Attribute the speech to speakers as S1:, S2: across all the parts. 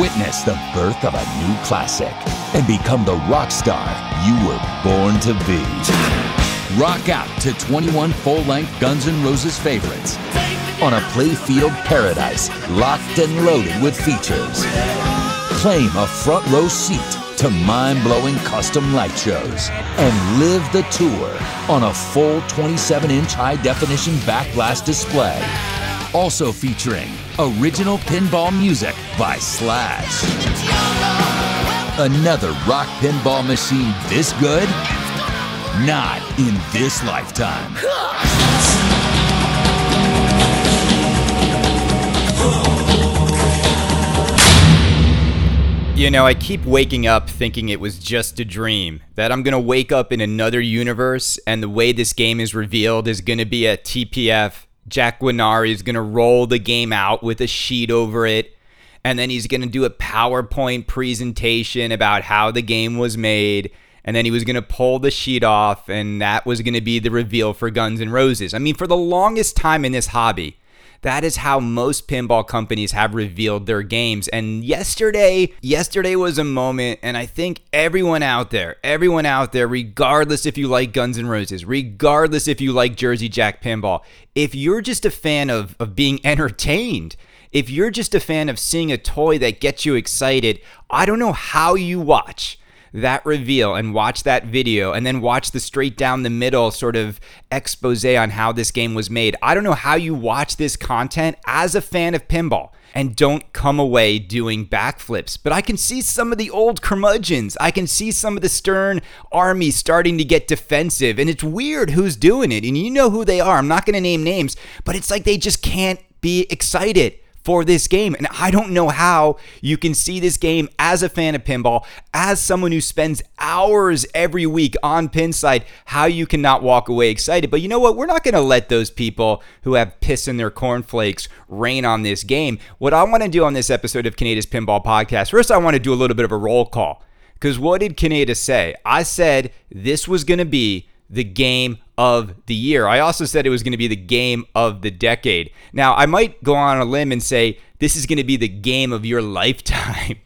S1: Witness the birth of a new classic and become the rock star you were born to be. Rock out to 21 full length Guns N' Roses favorites on a playfield paradise locked and loaded with features. Claim a front row seat to mind blowing custom light shows and live the tour on a full 27 inch high definition backblast display. Also featuring original pinball music by Slash. Another rock pinball machine this good? Not in this lifetime.
S2: You know, I keep waking up thinking it was just a dream. That I'm to wake up in another universe and the way this game is revealed is to be a TPF. Jack Guarnieri is to roll the game out with a sheet over it. And then he's going to do a PowerPoint presentation about how the game was made. And then he was going to pull the sheet off, and that was going to be the reveal for Guns N' Roses. I mean, for the longest time in this hobby, that is how most pinball companies have revealed their games. And yesterday, yesterday was a moment, and I think everyone out there, everyone out there, regardless if you like Guns N' Roses, regardless if you like Jersey Jack pinball, if you're just a fan of, of being entertained, if you're just a fan of seeing a toy that gets you excited, I don't know how you watch that reveal and watch that video and then watch the straight down the middle sort of expose on how this game was made. I don't know how you watch this content as a fan of pinball and don't come away doing backflips. But I can see some of the old curmudgeons. I can see some of the Stern army starting to get defensive. And it's weird who's doing it. And you know who they are. I'm not going to name names, but it's like they just can't be excited for this game. And I don't know how you can see this game as a fan of pinball, as someone who spends hours every week on Pinside, how you cannot walk away excited. But you know what? We're not going to let those people who have piss in their cornflakes rain on this game. What I want to do on this episode of Kaneda's Pinball Podcast, first, I want to do a little bit of a roll call. Because what did Kaneda say? I said this was going to be the game of the year. I also said it was going to be the game of the decade. Now, I might go on a limb and say this is going to be the game of your lifetime.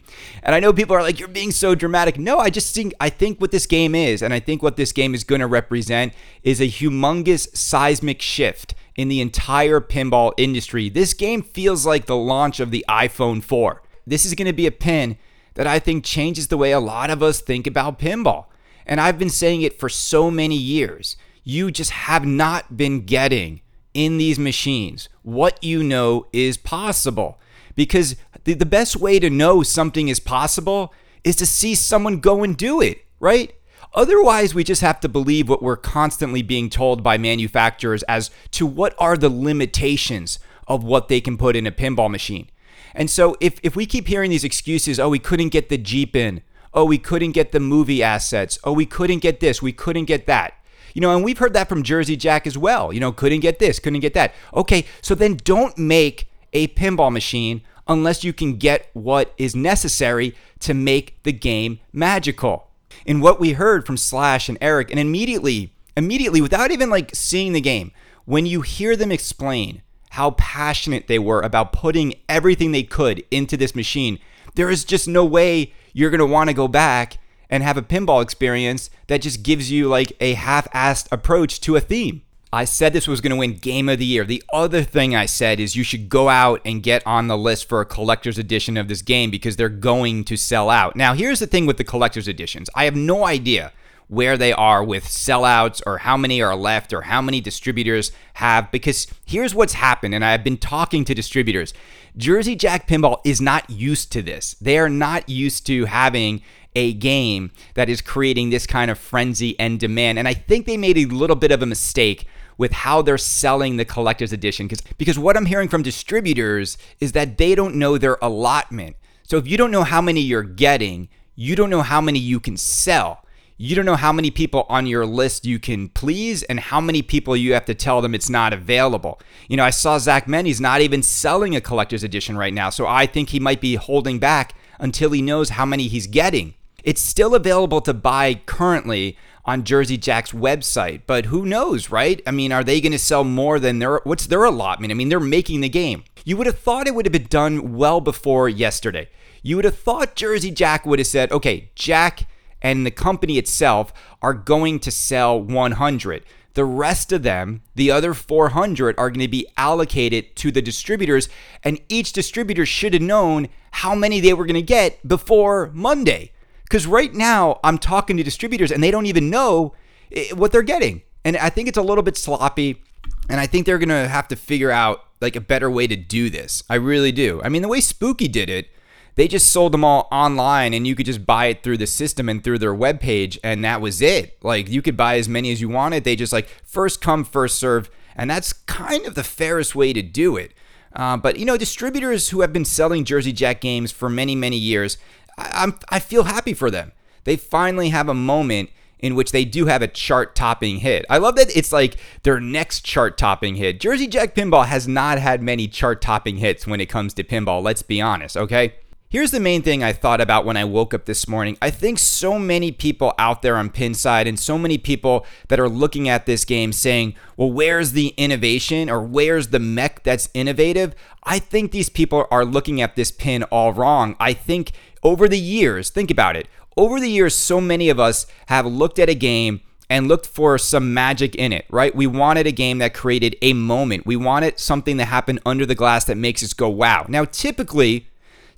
S2: And I know people are like, you're being so dramatic. No, I just think, I think what this game is, and I think what this game is going to represent is a humongous seismic shift in the entire pinball industry. This game feels like the launch of the iPhone 4. This is going to be a pin that I think changes the way a lot of us think about pinball. And I've been saying it for so many years. You just have not been getting in these machines what you know is possible. Because the, the best way to know something is possible is to see someone go and do it, right? Otherwise, we just have to believe what we're constantly being told by manufacturers as to what are the limitations of what they can put in a pinball machine. And so if, if we keep hearing these excuses, oh, we couldn't get the Jeep in, oh, we couldn't get the movie assets. Oh, we couldn't get this. We couldn't get that. You know, and we've heard that from Jersey Jack as well. You know, couldn't get this, couldn't get that. Okay, so then don't make a pinball machine unless you can get what is necessary to make the game magical. And what we heard from Slash and Eric, and immediately, immediately, without even like seeing the game, when you hear them explain how passionate they were about putting everything they could into this machine, there is just no way you're going to want to go back and have a pinball experience that just gives you like a half assed approach to a theme. I said this was going to win Game of the Year. The other thing I said is you should go out and get on the list for a collector's edition of this game because they're going to sell out. Now, here's the thing with the collector's editions I have no idea where they are with sellouts or how many are left or how many distributors have because here's what's happened and I've been talking to distributors. Jersey Jack Pinball is not used to this. They are not used to having a game that is creating this kind of frenzy and demand. And I think they made a little bit of a mistake with how they're selling the collector's edition because because what I'm hearing from distributors is that they don't know their allotment. So if you don't know how many you're getting, you don't know how many you can sell you don't know how many people on your list you can please and how many people you have to tell them it's not available. You know, I saw Zach Meny's not even selling a collector's edition right now, so I think he might be holding back until he knows how many he's getting. It's still available to buy currently on Jersey Jack's website, but who knows, right? I mean, are they going to sell more than their what's their allotment? I mean, they're making the game. You would have thought it would have been done well before yesterday. You would have thought Jersey Jack would have said, "Okay, Jack and the company itself are going to sell 100." The rest of them, the other 400, are going to be allocated to the distributors, and each distributor should have known how many they were going to get before Monday. Because right now, I'm talking to distributors and they don't even know eh, what they're getting. And I think it's a little bit sloppy. And I think they're going to have to figure out like a better way to do this. I really do. I mean, the way Spooky did it, they just sold them all online and you could just buy it through the system and through their webpage and that was it. Like you could buy as many as you wanted. They just like first come, first serve. And that's kind of the fairest way to do it. Uh, but you know, distributors who have been selling Jersey Jack games for many, many years, I, I'm, I feel happy for them. They finally have a moment in which they do have a chart topping hit. I love that it's like their next chart topping hit. Jersey Jack Pinball has not had many chart topping hits when it comes to pinball, let's be honest, okay? Here's the main thing I thought about when I woke up this morning. I think so many people out there on Pinside and so many people that are looking at this game saying, well, where's the innovation or where's the mech that's innovative? I think these people are looking at this pin all wrong. I think over the years, think about it, over the years, so many of us have looked at a game and looked for some magic in it, right? We wanted a game that created a moment. We wanted something that happened under the glass that makes us go, wow. Now, typically,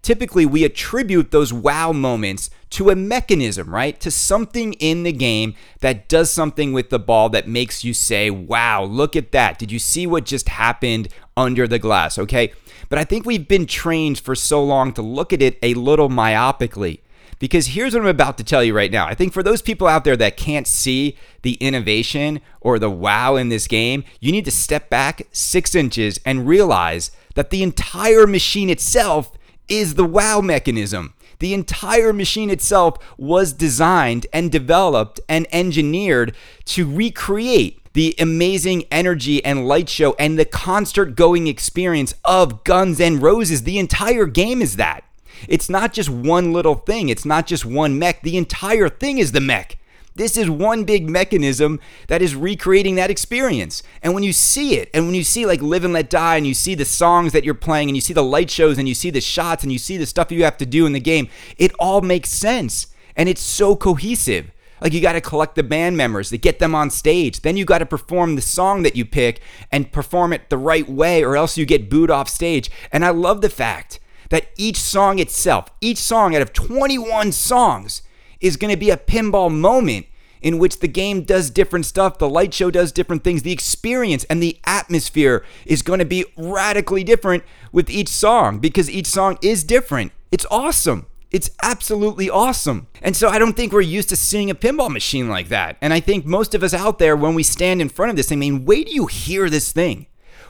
S2: typically we attribute those wow moments to a mechanism, right? To something in the game that does something with the ball that makes you say, wow, look at that. Did you see what just happened under the glass? Okay. But I think we've been trained for so long to look at it a little myopically. Because here's what I'm about to tell you right now. I think for those people out there that can't see the innovation or the wow in this game, you need to step back six inches and realize that the entire machine itself is the wow mechanism. The entire machine itself was designed and developed and engineered to recreate the amazing energy and light show and the concert going experience of Guns N' Roses. The entire game is that. It's not just one little thing, it's not just one mech. The entire thing is the mech. This is one big mechanism that is recreating that experience. And when you see it, and when you see like Live and Let Die, and you see the songs that you're playing, and you see the light shows, and you see the shots, and you see the stuff you have to do in the game, it all makes sense. And it's so cohesive. Like you got to collect the band members to get them on stage. Then you got to perform the song that you pick and perform it the right way, or else you get booed off stage. And I love the fact that each song itself, each song out of 21 songs, is going to be a pinball moment in which the game does different stuff, the light show does different things, the experience and the atmosphere is going to be radically different with each song because each song is different. It's awesome. It's absolutely awesome. And so I don't think we're used to seeing a pinball machine like that. And I think most of us out there, when we stand in front of this, I mean, wait do you hear this thing?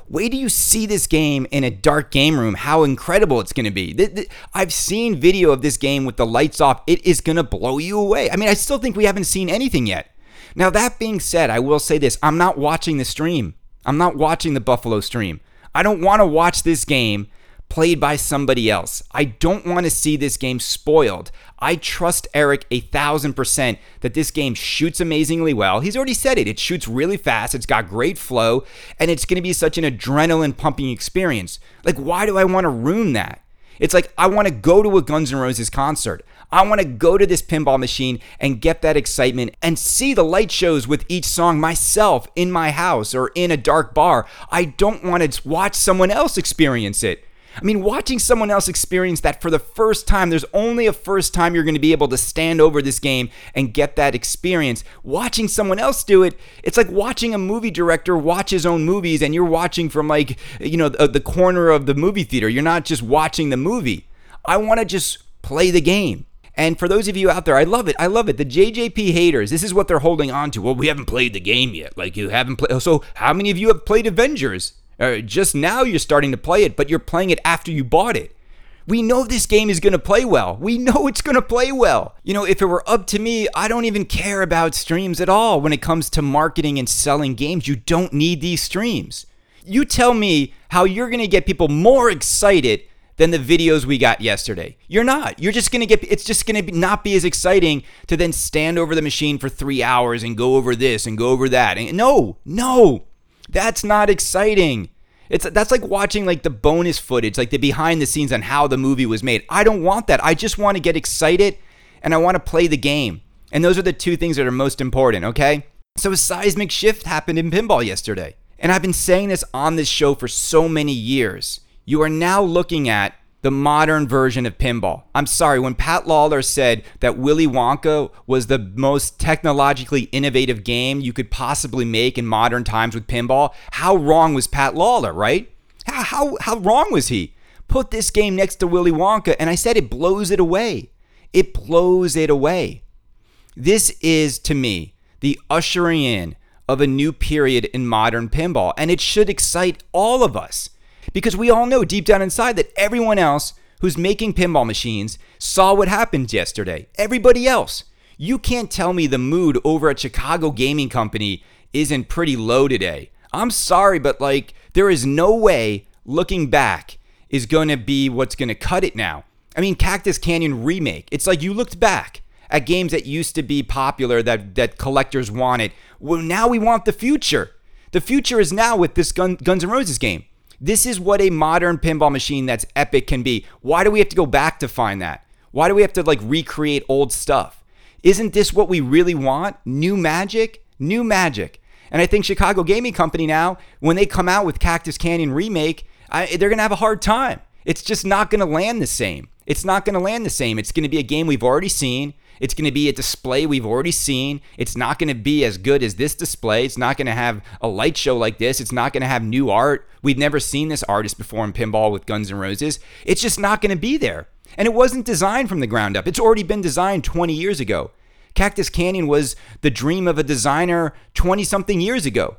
S2: Wait do you see this game in a dark game room, how incredible it's going to be. I've seen video of this game with the lights off. It is going to blow you away. I mean, I still think we haven't seen anything yet. Now, that being said, I will say this I'm not watching the stream. I'm not watching the Buffalo stream. I don't want to watch this game played by somebody else. I don't want to see this game spoiled. I trust Eric a thousand percent that this game shoots amazingly well. He's already said it. It shoots really fast, it's got great flow, and it's going to be such an adrenaline pumping experience. Like, why do I want to ruin that? It's like I want to go to a Guns N' Roses concert. I want to go to this pinball machine and get that excitement and see the light shows with each song myself in my house or in a dark bar. I don't want to watch someone else experience it. I mean, watching someone else experience that for the first time, there's only a first time you're going to be able to stand over this game and get that experience. Watching someone else do it, it's like watching a movie director watch his own movies and you're watching from like, you know, the, corner of the movie theater. You're not just watching the movie. I want to just play the game. And for those of you out there, I love it. I love it. The JJP haters, this is what they're holding on to. Well, we haven't played the game yet. Like you haven't played. So, how many of you have played Avengers? Uh, just now you're starting to play it, but you're playing it after you bought it. We know this game is going to play well. We know it's going to play well. You know, if it were up to me, I don't even care about streams at all when it comes to marketing and selling games. You don't need these streams. You tell me how you're going to get people more excited than the videos we got yesterday. You're not. You're just going to get it's just going to not be as exciting to then stand over the machine for 3 hours and go over this and go over that. And no, no. That's not exciting. It's that's like watching like the bonus footage, like the behind the scenes on how the movie was made. I don't want that. I just want to get excited and I want to play the game. And those are the two things that are most important, okay? So a seismic shift happened in pinball yesterday. And I've been saying this on this show for so many years. You are now looking at the modern version of pinball. I'm sorry, when Pat Lawler said that Willy Wonka was the most technologically innovative game you could possibly make in modern times with pinball, how wrong was Pat Lawler, right? How, how, how wrong was he? Put this game next to Willy Wonka, and I said it blows it away. It blows it away. This is, to me, the ushering in of a new period in modern pinball, and it should excite all of us because we all know deep down inside that everyone else who's making pinball machines saw what happened yesterday. Everybody else. You can't tell me the mood over at Chicago Gaming Company isn't pretty low today. I'm sorry, but like, there is no way looking back is going to be what's going to cut it now. I mean, Cactus Canyon Remake, it's like you looked back at games that used to be popular that, that collectors wanted. Well, now we want the future. The future is now with this Gun, Guns N' Roses game. This is what a modern pinball machine that's epic can be. Why do we have to go back to find that? Why do we have to like recreate old stuff? Isn't this what we really want? New magic? New magic. And I think Chicago Gaming Company now, when they come out with Cactus Canyon Remake, I, they're going to have a hard time. It's just not going to land the same. It's not going to land the same. It's going to be a game we've already seen. It's going to be a display we've already seen. It's not going to be as good as this display. It's not going to have a light show like this. It's not going to have new art. We've never seen this artist before in pinball with Guns N' Roses. It's just not going to be there. And it wasn't designed from the ground up. It's already been designed 20 years ago. Cactus Canyon was the dream of a designer 20 something years ago.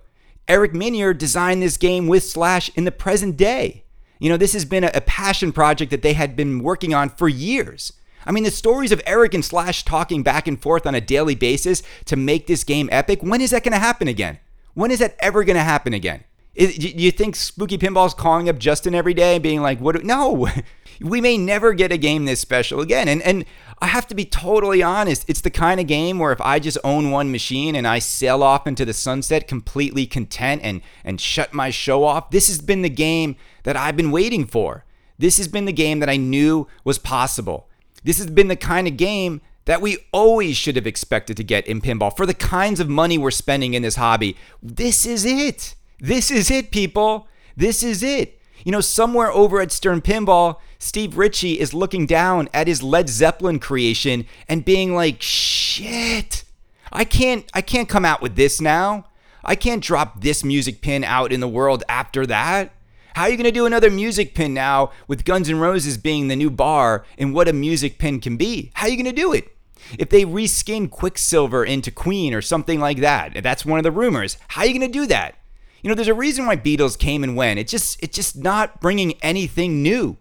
S2: Eric Meunier designed this game with Slash in the present day. You know, this has been a, passion project that they had been working on for years. I mean, the stories of Eric and Slash talking back and forth on a daily basis to make this game epic, when is that going to happen again? When is that ever going to happen again? Do you think Spooky Pinball's calling up Justin every day and being like, "What? No, we may never get a game this special again." And and I have to be totally honest. It's the kind of game where if I just own one machine and I sail off into the sunset completely content and and shut my show off, this has been the game that I've been waiting for. This has been the game that I knew was possible. This has been the kind of game that we always should have expected to get in pinball for the kinds of money we're spending in this hobby. This is it. This is it, people. This is it. You know, somewhere over at Stern Pinball, Steve Ritchie is looking down at his Led Zeppelin creation and being like, "Shit. I can't I can't come out with this now. I can't drop this music pin out in the world after that." How are you going to do another music pin now with Guns N' Roses being the new bar and what a music pin can be? How are you going to do it? If they reskin Quicksilver into Queen or something like that, that's one of the rumors. How are you going to do that? You know, there's a reason why Beatles came and went. It's just it's just not bringing anything new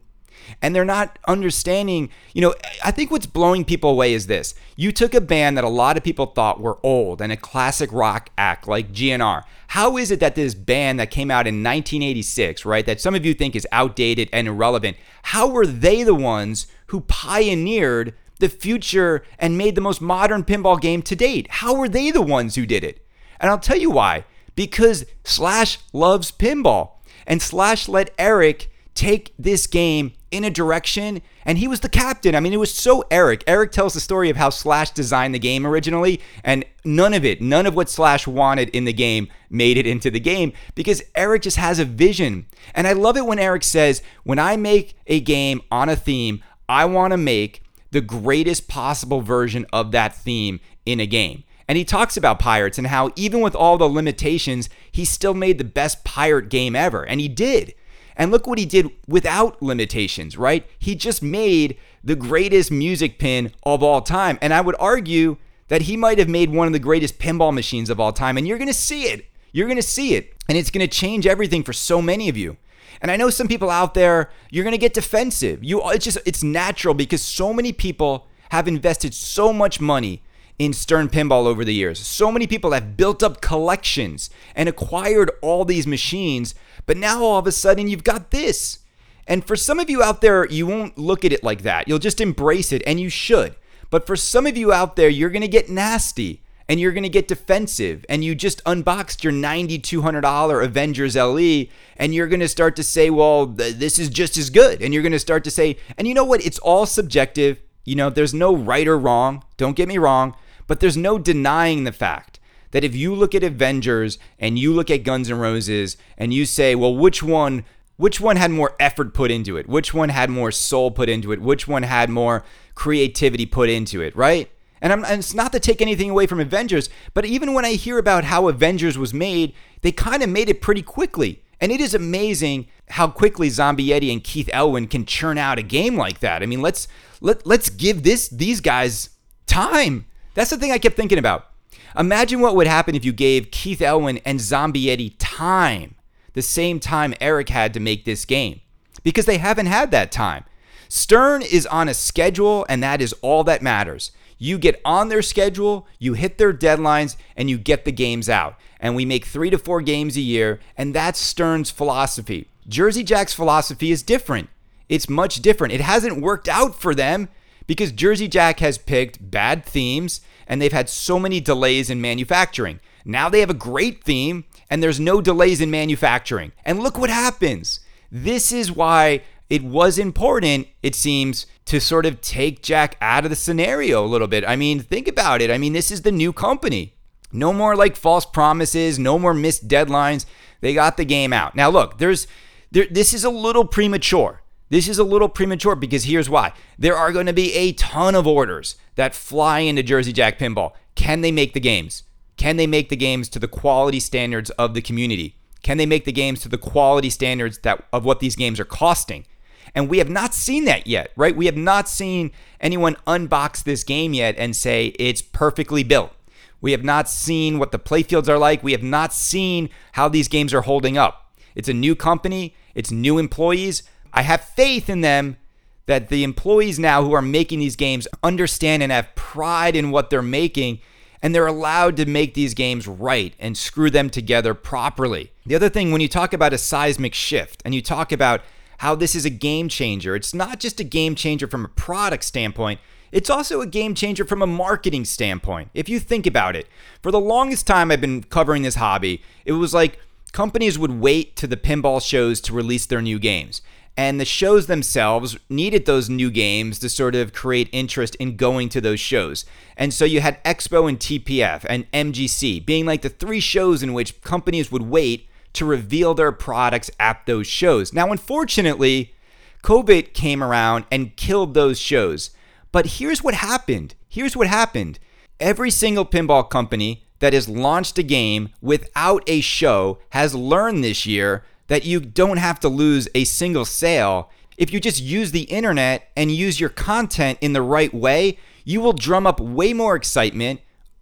S2: and they're not understanding. You know, I think what's blowing people away is this. You took a band that a lot of people thought were old and a classic rock act like GNR. How is it that this band that came out in 1986, right, that some of you think is outdated and irrelevant, how were they the ones who pioneered the future and made the most modern pinball game to date? How were they the ones who did it? And I'll tell you why. Because Slash loves pinball. And Slash let Eric take this game in a direction and he was the captain. I mean, it was so Eric. Eric tells the story of how Slash designed the game originally, and none of it, none of what Slash wanted in the game made it into the game because Eric just has a vision. And I love it when Eric says, When I make a game on a theme, I want to make the greatest possible version of that theme in a game. And he talks about pirates and how, even with all the limitations, he still made the best pirate game ever. And he did. And look what he did without limitations, right? He just made the greatest music pin of all time. And I would argue that he might have made one of the greatest pinball machines of all time. And you're going to see it. You're going to see it. And it's going to change everything for so many of you. And I know some people out there, you're going to get defensive. You it's just it's natural because so many people have invested so much money in Stern Pinball over the years. So many people have built up collections and acquired all these machines but now all of a sudden you've got this. And for some of you out there, you won't look at it like that. You'll just embrace it, and you should. But for some of you out there, you're going to get nasty and you're going to get defensive and you just unboxed your $9200 Avengers LE and you're going to start to say, "Well, th- this is just as good." And you're going to start to say, and you know what? It's all subjective. You know, there's no right or wrong. Don't get me wrong, but there's no denying the fact that if you look at Avengers and you look at Guns N' Roses and you say, "Well, which one which one had more effort put into it? Which one had more soul put into it? Which one had more creativity put into it, right?" And, and, it's not to take anything away from Avengers, but even when I hear about how Avengers was made, they kind of made it pretty quickly. And it is amazing how quickly Zombie Yeti and Keith Elwin can churn out a game like that. I mean, let's let let's give this these guys time. That's the thing I kept thinking about. Imagine what would happen if you gave Keith Elwin and Zombie Yeti time, the same time Eric had to make this game, because they haven't had that time. Stern is on a schedule, and that is all that matters. You get on their schedule, you hit their deadlines, and you get the games out. And we make three to four games a year, and that's Stern's philosophy. Jersey Jack's philosophy is different. It's much different. It hasn't worked out for them because Jersey Jack has picked bad themes and they've had so many delays in manufacturing. Now they have a great theme and there's no delays in manufacturing. And look what happens. This is why it was important, it seems, to sort of take Jack out of the scenario a little bit. I mean, think about it. I mean, this is the new company. No more like false promises, no more missed deadlines. They got the game out. Now, look, there's there, this is a little premature. This is a little premature because here's why. There are going to be a ton of orders that fly into Jersey Jack Pinball. Can they make the games? Can they make the games to the quality standards of the community? Can they make the games to the quality standards that of what these games are costing? And we have not seen that yet, right? We have not seen anyone unbox this game yet and say it's perfectly built. We have not seen what the playfields are like. We have not seen how these games are holding up. It's a new company, it's new employees. I have faith in them that the employees now who are making these games understand and have pride in what they're making and they're allowed to make these games right and screw them together properly. The other thing, when you talk about a seismic shift and you talk about how this is a game changer. It's not just a game changer from a product standpoint, it's also a game changer from a marketing standpoint. If you think about it, for the longest time I've been covering this hobby, it was like companies would wait to the pinball shows to release their new games. And the shows themselves needed those new games to sort of create interest in going to those shows. And so you had Expo and TPF and MGC being like the three shows in which companies would wait to reveal their products at those shows. Now, unfortunately, COVID came around and killed those shows. But here's what happened. Here's what happened. Every single pinball company that has launched a game without a show has learned this year that you don't have to lose a single sale. If you just use the internet and use your content in the right way, you will drum up way more excitement,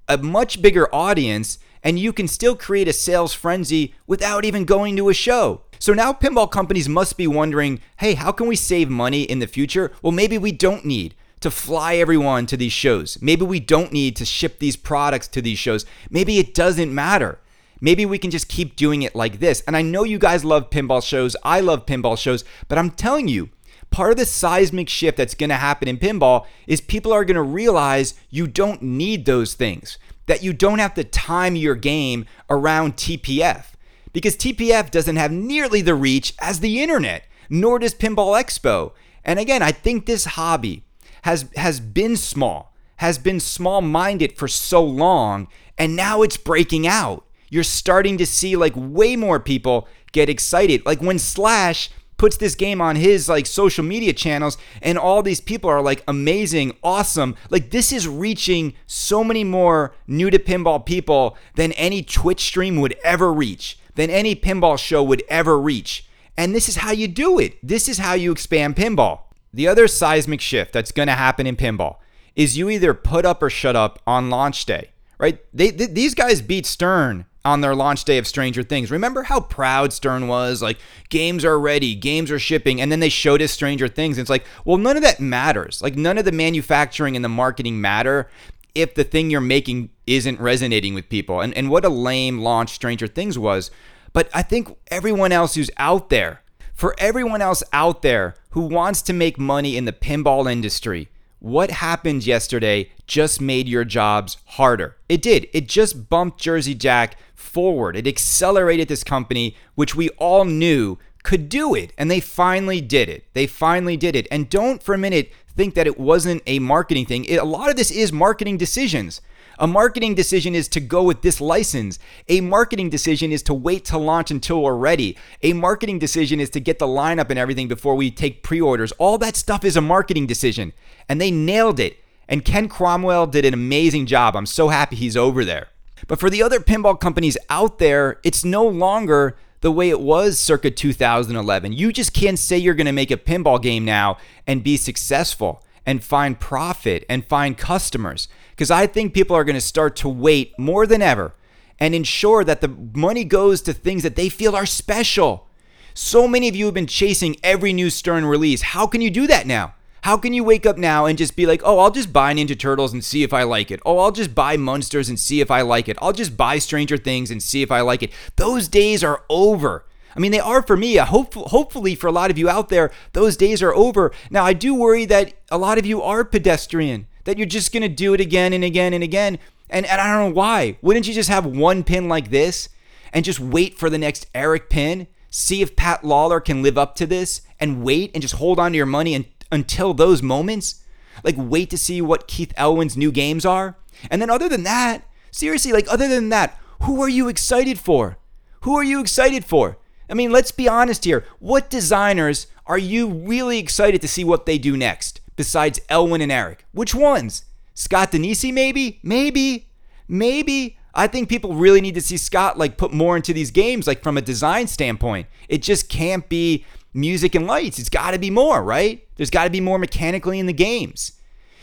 S2: a much bigger audience, and you can still create a sales frenzy without even going to a show. So now pinball companies must be wondering hey, how can we save money in the future? Well, maybe we don't need to fly everyone to these shows. Maybe we don't need to ship these products to these shows. Maybe it doesn't matter. Maybe we can just keep doing it like this. And I know you guys love pinball shows. I love pinball shows, but I'm telling you, part of the seismic shift that's going to happen in pinball is people are going to realize you don't need those things that you don't have to time your game around TPF because TPF doesn't have nearly the reach as the internet, nor does Pinball Expo. And again, I think this hobby has has been small, has been small-minded for so long, and now it's breaking out. You're starting to see like way more people get excited. Like when Slash puts this game on his like social media channels and all these people are like amazing, awesome. Like this is reaching so many more new to pinball people than any Twitch stream would ever reach, than any pinball show would ever reach. And this is how you do it. This is how you expand pinball. The other seismic shift that's going to happen in pinball is you either put up or shut up on launch day, right? They, they, these guys beat Stern on their launch day of Stranger Things. Remember how proud Stern was? Like, games are ready, games are shipping. And then they showed us Stranger Things. And it's like, well, none of that matters. Like, none of the manufacturing and the marketing matter if the thing you're making isn't resonating with people. And, and what a lame launch Stranger Things was. But I think everyone else who's out there For everyone else out there who wants to make money in the pinball industry, what happened yesterday just made your jobs harder. It did. It just bumped Jersey Jack forward. It accelerated this company, which we all knew could do it. And they finally did it. They finally did it. And don't for a minute think that it wasn't a marketing thing. It, a lot of this is marketing decisions. A marketing decision is to go with this license. A marketing decision is to wait to launch until we're ready. A marketing decision is to get the lineup and everything before we take pre orders. All that stuff is a marketing decision. And they nailed it. And Ken Cromwell did an amazing job. I'm so happy he's over there. But for the other pinball companies out there, it's no longer the way it was circa 2011. You just can't say you're going to make a pinball game now and be successful and find profit and find customers. Because I think people are going to start to wait more than ever and ensure that the money goes to things that they feel are special. So many of you have been chasing every new Stern release. How can you do that now? How can you wake up now and just be like, oh, I'll just buy Ninja Turtles and see if I like it? Oh, I'll just buy Munsters and see if I like it. I'll just buy Stranger Things and see if I like it. Those days are over. I mean, they are for me. Uh, hope, hopefully, for a lot of you out there, those days are over. Now, I do worry that a lot of you are pedestrian, that you're just going to do it again and again and again. And, and I don't know why. Wouldn't you just have one pin like this and just wait for the next Eric pin? See if Pat Lawler can live up to this and wait and just hold on to your money and until those moments? Like, wait to see what Keith Elwin's new games are? And then, other than that, seriously, like, other than that, who are you excited for? Who are you excited for? I mean, let's be honest here. What designers are you really excited to see what they do next besides Elwin and Eric? Which ones? Scott Danesi, maybe? Maybe. Maybe. I think people really need to see Scott like put more into these games, like from a design standpoint. It just can't be music and lights. It's got to be more, right? There's got to be more mechanically in the games.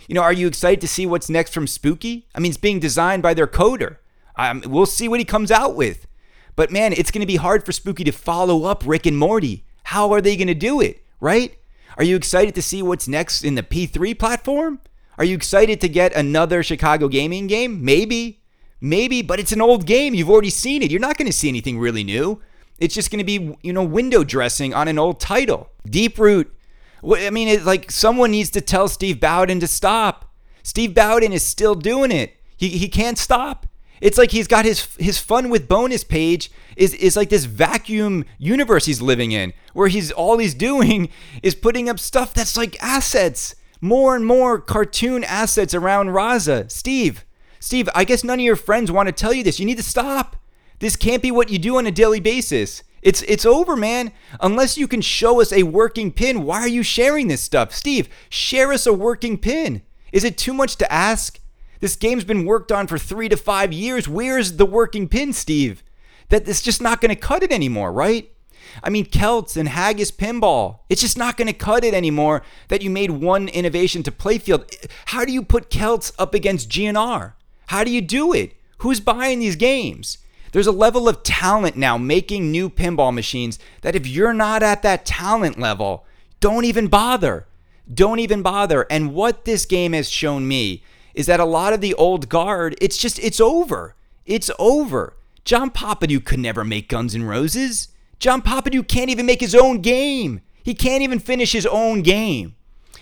S2: You know, are you excited to see what's next from Spooky? I mean, it's being designed by their coder. Um, we'll see what he comes out with. But man, it's going to be hard for Spooky to follow up Rick and Morty. How are they going to do it, right? Are you excited to see what's next in the P3 platform? Are you excited to get another Chicago gaming game? Maybe. Maybe, but it's an old game. You've already seen it. You're not going to see anything really new. It's just going to be, you know, window dressing on an old title. Deeproot. I mean, it's like someone needs to tell Steve Bowden to stop. Steve Bowden is still doing it. He, he can't stop. It's like he's got his his fun with bonus page is is like this vacuum universe he's living in where he's all he's doing is putting up stuff that's like assets, more and more cartoon assets around Raza. Steve, Steve, I guess none of your friends want to tell you this. You need to stop. This can't be what you do on a daily basis. It's it's over, man. Unless you can show us a working pin, why are you sharing this stuff? Steve, share us a working pin. Is it too much to ask? This game's been worked on for 3 to 5 years. Where's the working pin, Steve? That it's just not going to cut it anymore, right? I mean, Celts and Haggis Pinball. It's just not going to cut it anymore that you made one innovation to Playfield. How do you put Celts up against GNR? How do you do it? Who's buying these games? There's a level of talent now making new pinball machines that if you're not at that talent level, don't even bother. Don't even bother. And what this game has shown me is that a lot of the old guard, it's just, it's over. It's over. John Popadiuk could never make Guns N' Roses. John Popadiuk can't even make his own game. He can't even finish his own game.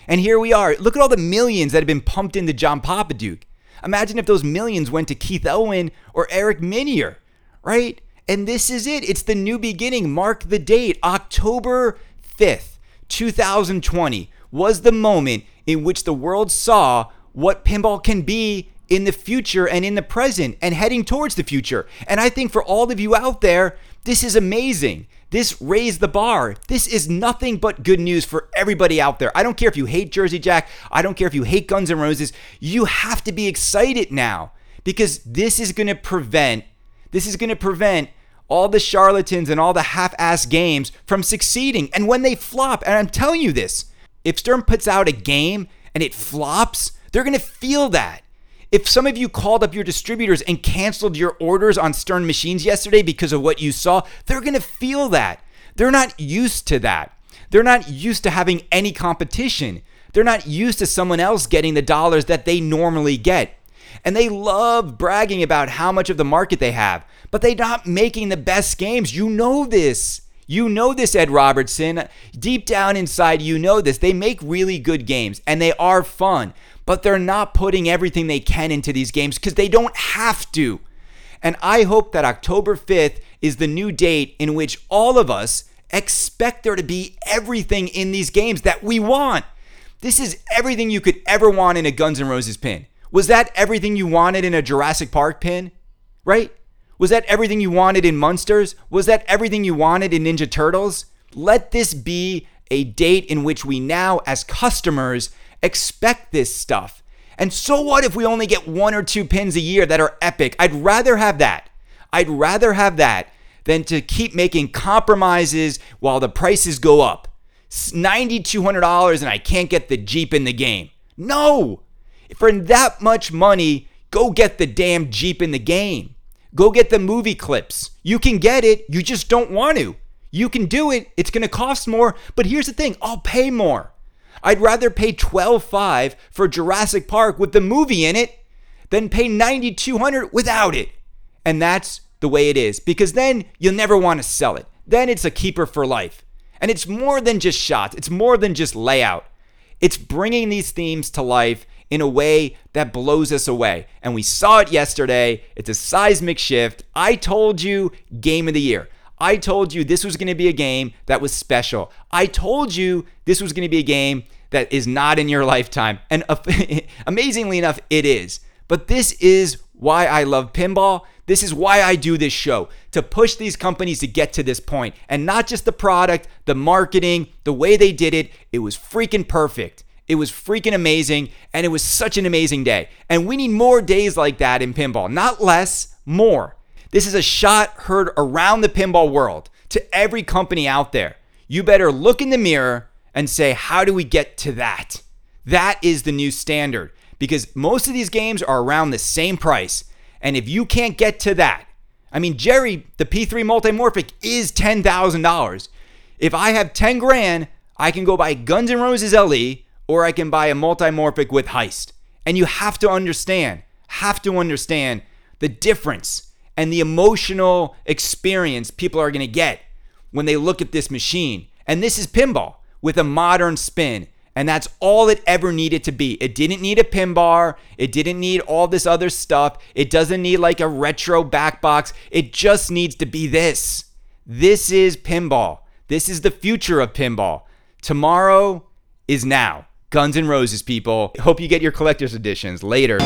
S2: And here we are. Look at all the millions that have been pumped into John Popadiuk. Imagine if those millions went to Keith Elwin or Eric Meunier right? And this is it. It's the new beginning. Mark the date. October 5th, 2020 was the moment in which the world saw what pinball can be in the future and in the present and heading towards the future. And I think for all of you out there, this is amazing. This raised the bar. This is nothing but good news for everybody out there. I don't care if you hate Jersey Jack, I don't care if you hate Guns N' Roses. You have to be excited now because this is going to prevent this is going to prevent all the charlatans and all the half ass games from succeeding. And when they flop, and I'm telling you this, if Stern puts out a game and it flops, they're going to feel that. If some of you called up your distributors and canceled your orders on Stern machines yesterday because of what you saw, they're going to feel that. They're not used to that. They're not used to having any competition. They're not used to someone else getting the dollars that they normally get and they love bragging about how much of the market they have, but they're not making the best games. You know this. You know this, Ed Robertson. Deep down inside, you know this. They make really good games and they are fun, but they're not putting everything they can into these games because they don't have to. And I hope that October 5th is the new date in which all of us expect there to be everything in these games that we want. This is everything you could ever want in a Guns N' Roses pin. Was that everything you wanted in a Jurassic Park pin? Right? Was that everything you wanted in Munsters? Was that everything you wanted in Ninja Turtles? Let this be a date in which we now, as customers, expect this stuff. And so what if we only get one or two pins a year that are epic? I'd rather have that. I'd rather have that than to keep making compromises while the prices go up. $9,200 and I can't get the Jeep in the game. No! For that much money, go get the damn Jeep in the game. Go get the movie clips. You can get it, you just don't want to. You can do it, it's going to cost more, but here's the thing, I'll pay more. I'd rather pay 12.5 for Jurassic Park with the movie in it than pay 9200 without it. And that's the way it is because then you'll never want to sell it. Then it's a keeper for life. And it's more than just shots, it's more than just layout. It's bringing these themes to life in a way that blows us away. And we saw it yesterday. It's a seismic shift. I told you, game of the year. I told you this was going to be a game that was special. I told you this was going to be a game that is not in your lifetime. And amazingly enough, it is. But this is why I love pinball. This is why I do this show to push these companies to get to this point. And not just the product, the marketing, the way they did it. It was freaking perfect. It was freaking amazing. And it was such an amazing day. And we need more days like that in pinball, not less, more. This is a shot heard around the pinball world to every company out there. You better look in the mirror and say, how do we get to that? That is the new standard because most of these games are around the same price. And if you can't get to that, I mean, Gerry, the P3 Multimorphic is $10,000. If I have 10 grand, I can go buy Guns N' Roses LE or I can buy a Multimorphic with Heist. And you have to understand, have to understand the difference and the emotional experience people are going to get when they look at this machine. And this is pinball with a modern spin. And that's all it ever needed to be. It didn't need a pin bar. It didn't need all this other stuff. It doesn't need like a retro back box. It just needs to be this. This is pinball. This is the future of pinball. Tomorrow is now. Guns N' Roses, people. Hope you get your collector's editions later.